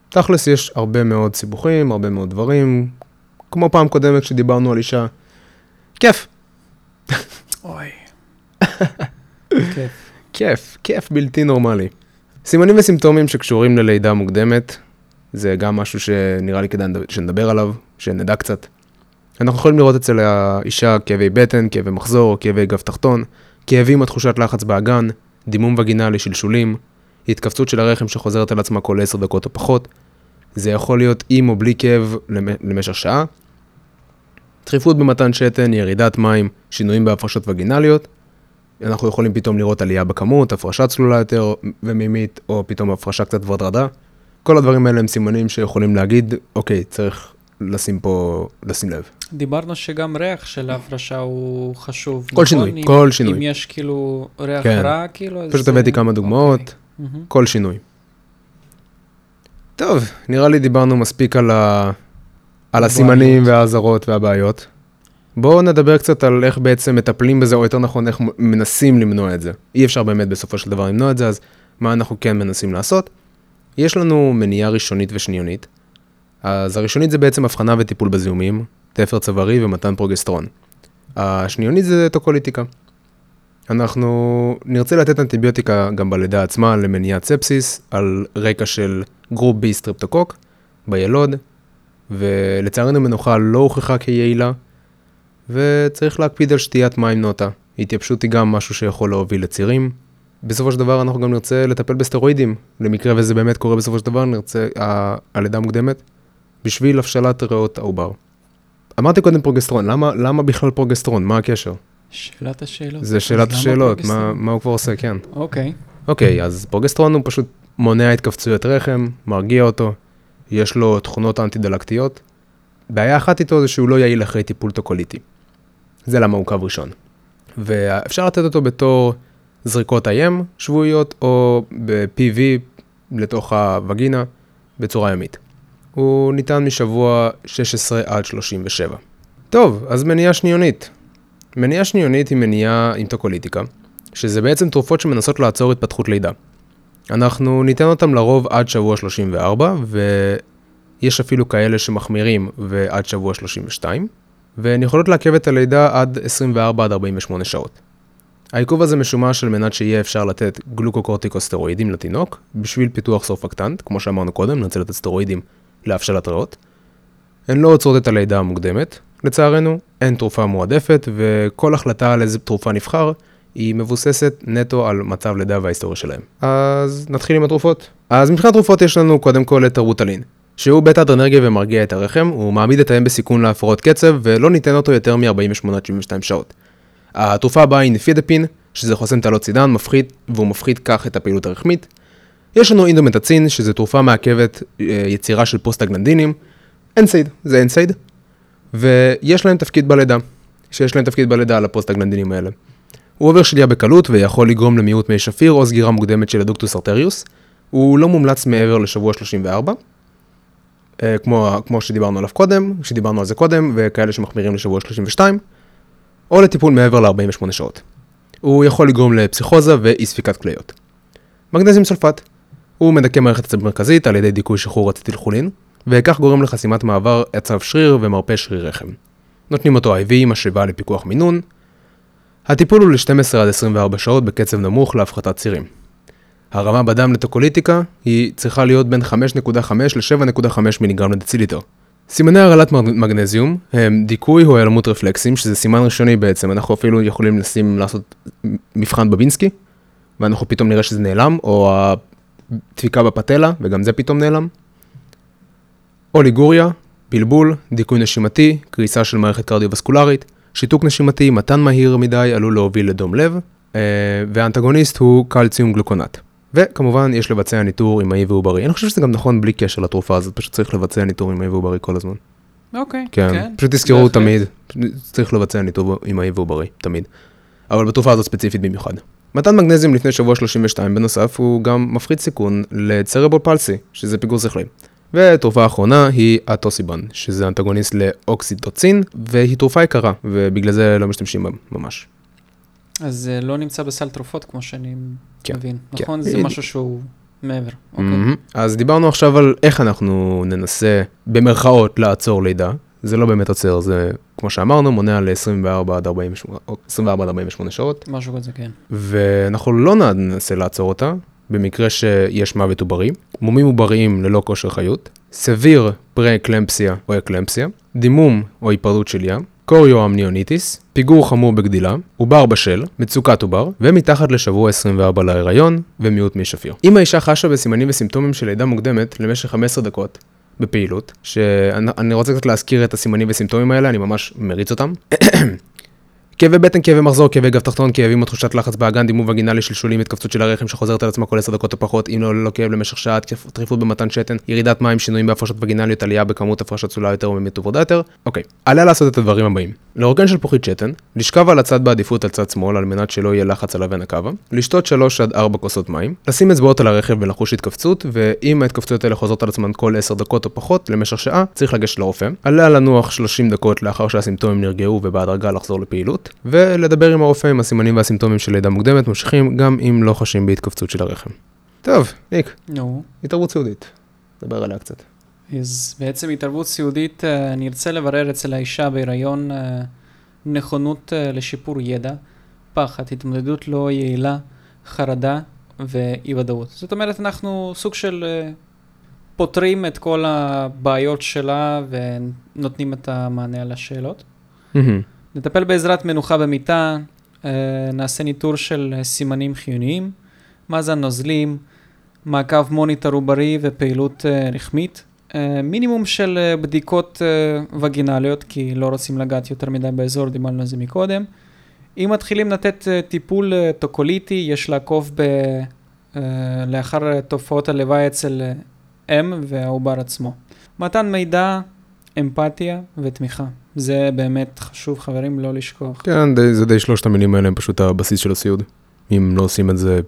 תכלס יש הרבה מאוד סיבוכים, הרבה מאוד דברים, כמו פעם קודמת כשדיברנו על אישה. כיף, אוי. כיף. כיף, כיף בלתי נורמלי. סימנים וסימפטומים שקשורים ללידה מוקדמת, זה גם משהו שנראה לי כדאי שנדבר עליו, שנדע קצת. אנחנו יכולים לראות אצל האישה כאבי בטן, כאבי מחזור, כאבי גב תחתון, כאבים או תחושת לחץ באגן, דימום וגינלי שלשולים, התכווצות של הרחם שחוזרת על עצמה כל 10 דקות או פחות. זה יכול להיות עם או בלי כאב למ- למשך שעה. דחיפות במתן שתן, ירידת מים, שינויים בהפרשות וגינליות. אנחנו יכולים פתאום לראות עלייה בכמות, הפרשה צלולה יותר ומימית, או פתאום הפרשה קצת ורדרדה. כל הדברים האלה הם סימנים שיכולים להגיד, אוקיי, צריך לשים פה, לשים לב. דיברנו שגם ריח של ההפרשה הוא חשוב. כל נכון? שינוי, אם- כל שינוי. אם יש כאילו ריח כן. רע, כאילו... פשוט זה- הבאתי כמה דוגמאות, אוקיי. מהמם. כל שינוי. טוב, נראה לי דיברנו מספיק על, ה... על הסימנים. והאזהרות והבעיות. בואו נדבר קצת על איך בעצם מטפלים בזה, או יותר נכון, איך מנסים למנוע את זה. אי אפשר באמת בסופו של דבר למנוע את זה, אז מה אנחנו כן מנסים לעשות? יש לנו מניעה ראשונית ושניונית. אז הראשונית זה בעצם הבחנה וטיפול בזיהומים, תפר צווארי ומתן פרוגסטרון. השניונית זה טוקוליטיקה. אנחנו נרצה לתת אנטיביוטיקה גם בלידה עצמה למניעת ספסיס, על רקע של group B סטרפטוקוק בילוד, ולצערנו מנוחה לא הוכחה כיעילה, וצריך להקפיד על שתיית מים נאותה. התייבשות היא גם משהו שיכול להוביל לצירים. בסופו של דבר אנחנו גם נרצה לטפל בסטרואידים, למקרה וזה באמת קורה בסופו של דבר, נרצה הלידה מוקדמת, בשביל הבשלת ריאות העובר. אמרתי קודם פרוגסטרון, למה, למה בכלל פרוגסטרון? מה הקשר? שאלת השאלות. זה שאלת השאלות, מה? מה הוא כבר עושה, כן. אוקיי. אוקיי, אז פרוגסטרון הוא פשוט מונע התכווצויות רחם, מרגיע אותו, יש לו תכונות אנטי-דלקתיות. בעיה אחת איתו זה שהוא לא יעיל אחרי טיפול טוקוליטי. זה למה הוא קו ראשון. ואפשר לתת אותו בתור זריקות IM שבועיות, או ב-PV לתוך הווגינה בצורה ימית. הוא ניתן משבוע 16 עד 37. טוב, אז מניעה שניונית. מניעה שניונית היא מניעה עם טוקוליטיקה, שזה בעצם תרופות שמנסות לעצור התפתחות לידה. אנחנו ניתן אותם לרוב עד שבוע 34, ויש אפילו כאלה שמחמירים ועד שבוע 32, והן יכולות לעכב את הלידה עד 24 עד 48 שעות. העיכוב הזה משומש על מנת שיהיה אפשר לתת גלוקוקורטיקוסטרואידים לתינוק, בשביל פיתוח סורפקטנט, כמו שאמרנו קודם, נרצה לתת סטרואידים להבשלת ריאות. הן לא עוצרות את הלידה המוקדמת, לצערנו, אין תרופה מועדפת, וכל החלטה על איזה תרופה נבחר, היא מבוססת נטו על מצב לידה וההיסטוריה שלהם. אז נתחיל עם התרופות. אז מבחינת תרופות יש לנו קודם כל את טרבוטלין, שהוא בטא אדרנרגיה ומרגיע את הרחם, הוא מעמיד את האם בסיכון להפרעות קצב, ולא ניתן אותו יותר מ-48-72 שעות. התרופה הבאה היא ניפדיפין, שזה חוסם תעלות סידן, מפחית, והוא מפחית כך את הפעילות הרחמית. יש לנו אינדומטצין, שזה תרופה מעכבת אה, יצירה של פוסט-אגננדינים. אנסייד, זה אנסייד. ויש להם תפקיד בלידה, שיש להם תפקיד בלידה על הפרוסטגלנדינים האלה. הוא עובר שליה בקלות ויכול לגרום למיעוט מי שפיר או סגירה מוקדמת של ה ductus arteriosus. הוא לא מומלץ מעבר לשבוע 34, אה, כמו, כמו שדיברנו עליו קודם, שדיברנו על זה קודם, וכאלה שמחמירים לשבוע 32, או לטיפול מעבר ל-48 שעות. הוא יכול לגרום לפסיכוזה ואי ספיקת כליות. מגנזיום סולפט, הוא מדכא מערכת עצב מרכזית על ידי דיכוי שחרור אצטילכולין, וכך גורם לחסימת מעבר עצב שריר ומרפא שריר רחם. נותנים אותו IV עם משאבה לפיקוח מינון. הטיפול הוא ל-12 עד 24 שעות בקצב נמוך להפחתת צירים. הרמה בדם לטוקוליטיקה היא צריכה להיות בין 5.5 ל-7.5 מיליגרם לדציליטר. סימני הרעלת מג- מגנזיום הם דיכוי או היעלמות רפלקסים, שזה סימן ראשוני בעצם, אנחנו אפילו יכולים לשים, לעשות מבחן בבינסקי, ואנחנו פתאום נראה שזה נעלם, או הדפיקה בפתלה, וגם זה פתאום נעלם. אוליגוריה, בלבול, דיכוי נשימתי, קריסה של מערכת קרדיו-וסקולרית, שיתוק נשימתי, מתן מהיר מדי עלול להוביל לדום לב, אה, והאנטגוניסט הוא קלציום גלוקונט. וכמובן יש לבצע ניטור אמאי ועוברי. אני חושב שזה גם נכון בלי קשר לתרופה הזאת, פשוט צריך לבצע ניטור אמאי ועוברי כל הזמן. אוקיי, כן, כן. פשוט תזכרו. תמיד, צריך לבצע ניטור אמאי ועוברי, תמיד. אבל בתרופה הזאת ספציפית במיוחד. מתן מגנזיום לפני שבוע 32 בנוסף הוא גם מפחית סיכון לצרבול פלסי, שזה פיגור שכלי. ותרופה האחרונה היא הטוסיבן, שזה אנטגוניסט לאוקסיטוצין, והיא תרופה יקרה, ובגלל זה לא משתמשים בה ממש. אז זה לא נמצא בסל תרופות, כמו שאני כן, מבין. כן. נכון? זה אה, משהו שהוא מעבר. אוקיי. מהמם. אז דיברנו עכשיו על איך אנחנו ננסה במרכאות לעצור לידה. זה לא באמת עוצר, זה כמו שאמרנו, מונע ל-24 עד 48, או 24 עד 48 שעות, משהו כזה, כן. ואנחנו לא ננסה לעצור אותה, במקרה שיש מוות עוברי, מומים עובריים ללא כושר חיות, severe פרה-אקלמפסיה או אקלמפסיה, דימום או היפרדות שליה, chorioamnionitis, פיגור חמור בגדילה, עובר בשל, מצוקת עובר, ומתחת לשבוע 24 להיריון, ומיעוט מי שפיר. אם האישה חשה בסימנים וסימפטומים של לידה מוקדמת למשך 15 דקות, בפעילות, שאני אני רוצה קצת להזכיר את הסימנים וסימפטומים האלה, אני ממש מריץ אותם. כאבי בטן, כאבי מחזור, כאבי גב תחתון, כאבים או תחושת לחץ באגן, דימום וגינלי, שלשולים, התכווצות של הרחם שחוזרת על עצמה כל 10 דקות או פחות, אם לא ללא כאב למשך שעה, טריפות במתן שתן, ירידת מים, שינויים בהפרשות וגינליות, עלייה בכמות הפרשה צולה יותר וממית וורדה יותר. אוקיי, עליה לעשות את הדברים הבאים. לרוקן של פוחית שתן, לשכב על הצד בעדיפות על צד שמאל על מנת שלא יהיה לחץ על אבן הקווה, לשתות 3 עד 4 כוסות מים, לשים אצבעות על הרכב ולחוש התכווצות, ואם ההתכווצויות האלה חוזרות על עצמן כל 10 דקות או פחות למשך שעה, צריך לגשת לרופא. עליה לנוח 30 דקות לאחר שהסימפטומים נרגעו ובהדרגה לחזור לפעילות, ולדבר עם הרופא עם הסימנים והסימפטומים של לידה מוקדמת ממשיכים גם אם לא חשים בהתכווצות של הרחם. טוב, ניק, נו. התערבות סיעודית. נדבר עליה קצת. אז בעצם התערבות סיעודית, אה, אני ארצה לברר אצל האישה בהיריון אה, נכונות אה, לשיפור ידע, פחד, התמודדות לא יעילה, חרדה ואי ודאות. זאת אומרת, אנחנו סוג של פותרים את כל הבעיות שלה ונותנים את המענה על השאלות. מהמם. נטפל בעזרת מנוחה במיטה, אה, נעשה ניטור של סימנים חיוניים, מאזן נוזלים, מעקב מוניטר עוברי ופעילות אה, רחמית, אה, מינימום של בדיקות וגינליות, כי לא רוצים לגעת יותר מדי באזור, דיברנו על זה מקודם. אם מתחילים לתת טיפול טוקוליטי, יש לעקוב ב, לאחר תופעות הלוואי אצל אם והעובר עצמו. מתן מידע, אמפתיה ותמיכה. זה באמת חשוב, חברים, לא לשכוח. כן, די, זה די שלושת המילים האלה הם פשוט הבסיס של הסיעוד. אם לא עושים את זה,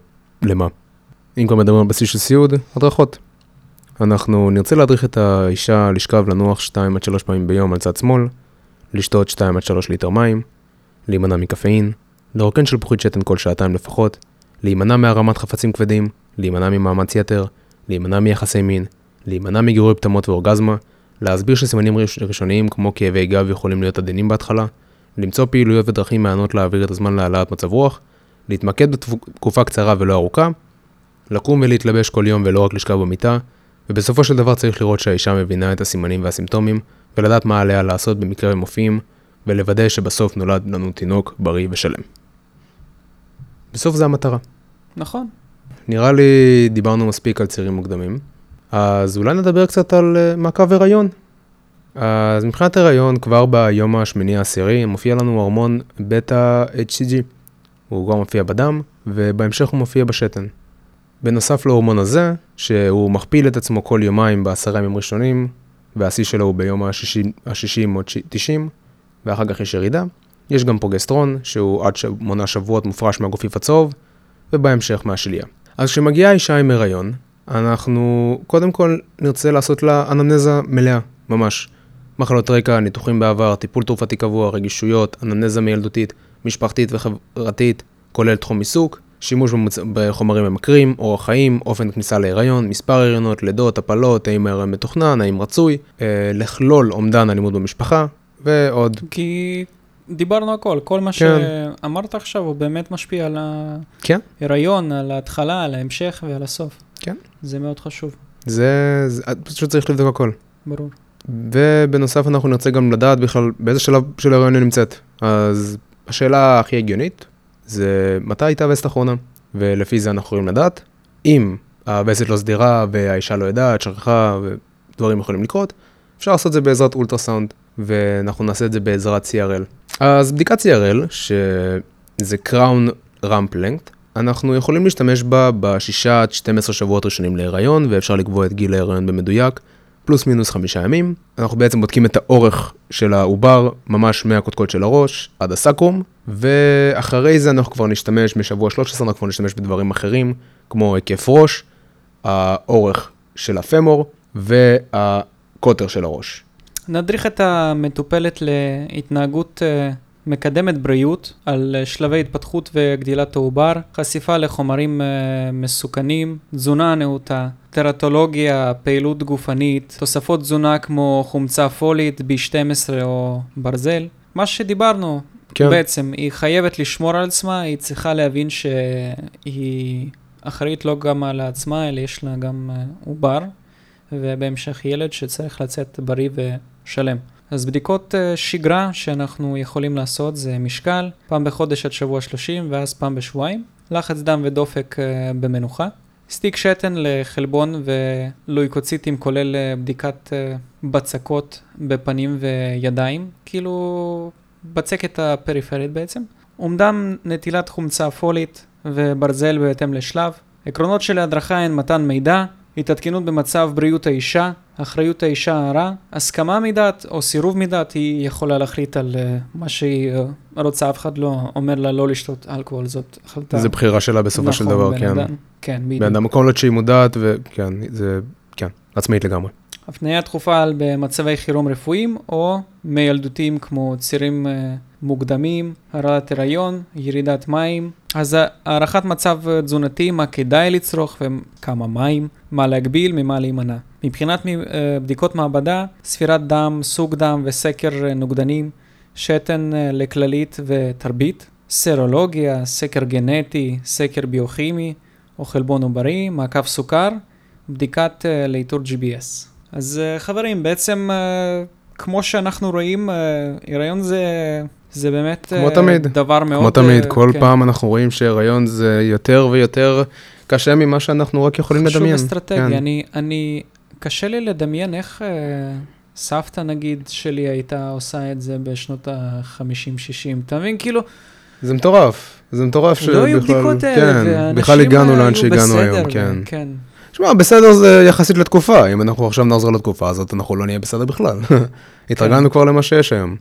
למה? אם כבר מדברים על בסיס של סיעוד, הדרכות. אנחנו נרצה להדריך את האישה לשכב לנוח 2 עד 3 פעמים ביום על צד שמאל, לשתות 2 עד 3 ליטר מים, להימנע מקפאין, לרוקן שלפוחית שתן כל שעתיים לפחות, להימנע מהרמת חפצים כבדים, להימנע ממאמץ יתר, להימנע מיחסי מין, להימנע מגירוי פטמות ואורגזמה, להסביר שסימנים ראש- ראשוניים כמו כאבי גב יכולים להיות עדינים בהתחלה, למצוא פעילויות ודרכים מהנות להעביר את הזמן להעלאת מצב רוח, להתמקד בתקופה קצרה ולא ארוכה, לקום ולהתלבש כל יום ולא רק לשכב במיטה, ובסופו של דבר צריך לראות שהאישה מבינה את הסימנים והסימפטומים, ולדעת מה עליה לעשות במקרה הם מופיעים, ולוודא שבסוף נולד לנו תינוק בריא ושלם. בסוף זה המטרה. נכון. נראה לי דיברנו מספיק על צירים מוקדמים, אז אולי נדבר קצת על uh, מעקב הריון. אז מבחינת הריון, כבר ביום השמיני העשירי מופיע לנו הורמון בטא HCG. הוא כבר מופיע בדם, ובהמשך הוא מופיע בשתן. בנוסף להורמון הזה, שהוא מכפיל את עצמו כל יומיים בעשרה ימים ראשונים, והשיא שלו הוא ביום ה-60 או 90, ואחר כך יש ירידה. יש גם פרוגסטרון, שהוא עד שמונה שבועות מופרש מהגופיף הצהוב, ובהמשך מהשליה. אז כשמגיעה אישה עם הריון, אנחנו קודם כל נרצה לעשות לה אנמנזה מלאה, ממש. מחלות רקע, ניתוחים בעבר, טיפול תרופתי קבוע, רגישויות, אנמנזה מילדותית, משפחתית וחברתית, כולל תחום עיסוק, שימוש במוצ... בחומרים ממכרים, אורח חיים, אופן כניסה להיריון, מספר הריונות, לידות, הפלות, האם ההיריון מתוכנן, האם רצוי, אה, לכלול אומדן אלימות במשפחה, ועוד. כי דיברנו הכל, כל מה כן. שאמרת עכשיו הוא באמת משפיע על כן. ההיריון, על ההתחלה, על ההמשך ועל הסוף. כן. זה מאוד חשוב, זה, זה פשוט צריך לבדוק הכל. ברור. ובנוסף אנחנו נרצה גם לדעת בכלל באיזה שלב של ההיריון היא נמצאת. אז השאלה הכי הגיונית זה מתי הייתה הווסת האחרונה, ולפי זה אנחנו יכולים לדעת. אם הווסת לא סדירה והאישה לא יודעת, שכחה ודברים יכולים לקרות, אפשר לעשות את זה בעזרת אולטרסאונד, ואנחנו נעשה את זה בעזרת CRL. אז בדיקת CRL, שזה Crown Ramp Length, אנחנו יכולים להשתמש בה בשישה עד 12 שבועות ראשונים להיריון, ואפשר לקבוע את גיל ההיריון במדויק. פלוס מינוס חמישה ימים. אנחנו בעצם בודקים את האורך של העובר, ממש מהקודקוד של הראש עד הסקרום, ואחרי זה אנחנו כבר נשתמש, משבוע 13 אנחנו כבר נשתמש בדברים אחרים, כמו היקף ראש, האורך של הפמור והקוטר של הראש. נדריך את המטופלת להתנהגות אה, מקדמת בריאות על אה, שלבי התפתחות וגדילת העובר, חשיפה לחומרים אה, מסוכנים, תזונה נאותה, טרטולוגיה, פעילות גופנית, תוספות תזונה כמו חומצה פולית, B12 או ברזל. מה שדיברנו, כן. בעצם, היא חייבת לשמור על עצמה, היא צריכה להבין שהיא אחראית לא גם על עצמה, אלא יש לה גם אה, עובר, ובהמשך ילד שצריך לצאת בריא ושלם. אז בדיקות אה, שגרה שאנחנו יכולים לעשות זה משקל, פעם בחודש עד שבוע 30 ואז פעם בשבועיים, לחץ דם ודופק אה, במנוחה, סטיק שתן לחלבון ולויקוציטים כולל אה, בדיקת בצקות בפנים וידיים, כאילו בצקת הפריפרית בעצם. אומדן נטילת חומצה פולית וברזל בהתאם לשלב. עקרונות של ההדרכה הן מתן מידע, התעדכנות במצב בריאות האישה, אחריות האישה הרע, הסכמה מדעת או סירוב מדעת, היא יכולה להחליט על uh, מה שהיא uh, רוצה, אף אחד לא אומר לה לא לשתות אלכוהול, זאת החלטה. זה בחירה שלה בסופו של נכון, דבר, בן כן. אדם, כן, בדיוק. בן אדם, כל עוד שהיא מודעת, וכן, זה, כן, עצמאית לגמרי. הפניה דחופה על במצבי חירום רפואיים או מילדותיים כמו צירים אה, מוקדמים, הרעלת הריון, ירידת מים. אז הערכת מצב תזונתי, מה כדאי לצרוך וכמה מים, מה להגביל, ממה להימנע. מבחינת אה, בדיקות מעבדה, ספירת דם, סוג דם וסקר אה, נוגדנים, שתן אה, לכללית ותרבית. סרולוגיה, סקר גנטי, סקר ביוכימי, אוכל בון עוברי, מעקב סוכר, בדיקת לאיתור GBS. אז חברים, בעצם כמו שאנחנו רואים, uh, הריון זה, זה באמת כמו תמיד. דבר מאוד... כמו תמיד, uh, כל כן, פעם אנחנו רואים שהיריון זה יותר ויותר קשה ממה שאנחנו רק יכולים חשוב לדמיין. אסטרטגיה. כן. אני, אני, קשה לי לדמיין איך אה, סבתא נגיד שלי הייתה עושה את זה בשנות ה-50-60. אתה מבין? כאילו, זה מטורף, זה מטורף שבכלל, לא היו בדיקות האלה, כן, בכלל הגענו לאן שהגענו היום, כן. כן. שמע, בסדר זה יחסית לתקופה, אם אנחנו עכשיו נחזור לתקופה הזאת, אנחנו לא נהיה בסדר בכלל. התרגלנו כבר למה שיש היום.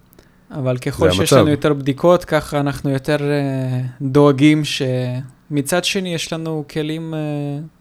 אבל ככל שיש. לנו יותר בדיקות, ככה אנחנו יותר אה, דואגים שמצד שני יש לנו כלים אה,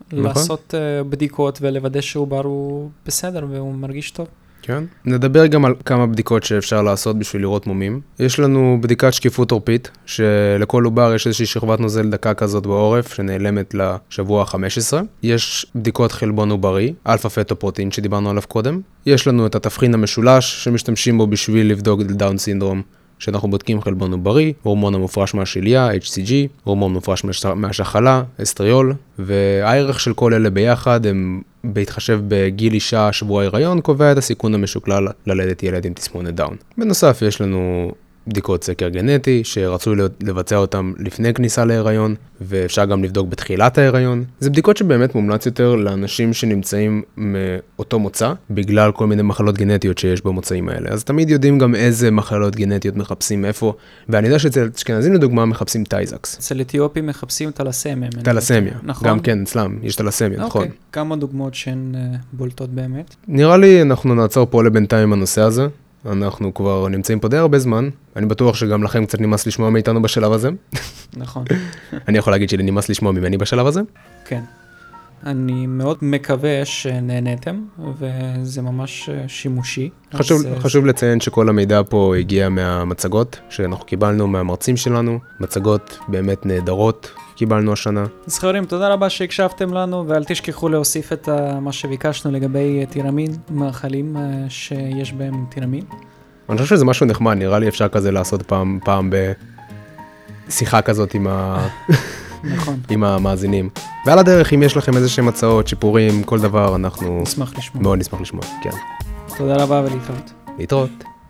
נכון. לעשות אה, בדיקות ולוודא שעובר הוא בסדר והוא מרגיש טוב. כן. נדבר גם על כמה בדיקות שאפשר לעשות בשביל לראות מומים. יש לנו בדיקת שקיפות עורפית, שלכל עובר יש איזושהי שכבת נוזל דקה כזאת בעורף, שנעלמת לשבוע ה-15. יש בדיקות חלבון עוברי, alpha-fetoprotein שדיברנו עליו קודם. יש לנו את התבחין המשולש, שמשתמשים בו בשביל לבדוק Down syndrome. שאנחנו בודקים חלבון עוברי, הורמון המופרש מהשליה, HCG, הורמון מופרש מהש- מהשחלה, אסטריול, והערך של כל אלה ביחד הם בהתחשב בגיל אישה, שבוע הריון, קובע את הסיכון המשוקלל ללדת ילד עם תסמונת דאון. בנוסף, יש לנו בדיקות סקר גנטי, שרצוי לבצע אותן לפני כניסה להיריון, ואפשר גם לבדוק בתחילת ההיריון. זה בדיקות שבאמת מומלץ יותר לאנשים שנמצאים מאותו מוצא, בגלל כל מיני מחלות גנטיות שיש במוצאים האלה. אז תמיד יודעים גם איזה מחלות גנטיות מחפשים איפה, ואני יודע שאצל אשכנזים לדוגמה מחפשים טייזקס. אצל אתיופים מחפשים טלסמיה. טלסמיה, נכון. גם כן אצלם, יש טלסמיה, נכון. אוקיי, כמה דוגמאות שהן אה, בולטות באמת. נראה לי אנחנו נעצור פה לבינתיים הנושא הזה. אנחנו כבר נמצאים פה די הרבה זמן. אני בטוח שגם לכם קצת נמאס לשמוע מאיתנו בשלב הזה. נכון, אני יכול להגיד שלי נמאס לשמוע ממני בשלב הזה. כן. אני מאוד מקווה שנהניתם, וזה ממש אה, שימושי. חשוב, אז, אה, חשוב לציין שכל המידע פה הגיע מהמצגות שאנחנו קיבלנו מהמרצים שלנו. מצגות באמת נהדרות קיבלנו השנה. אז חברים, תודה רבה שהקשבתם לנו, ואל תשכחו להוסיף את מה שביקשנו לגבי אה, טירמין, מאכלים אה, שיש בהם טירמין. אני חושב שזה משהו נחמד, נראה לי אפשר כזה לעשות פעם, פעם בשיחה כזאת עם, ה... נכון, עם המאזינים. ועל הדרך, אם יש לכם איזה שהם הצעות, שיפורים, כל דבר, אנחנו נשמח לשמוע. מאוד נשמח לשמוע. כן. תודה רבה ולהתראות. להתראות.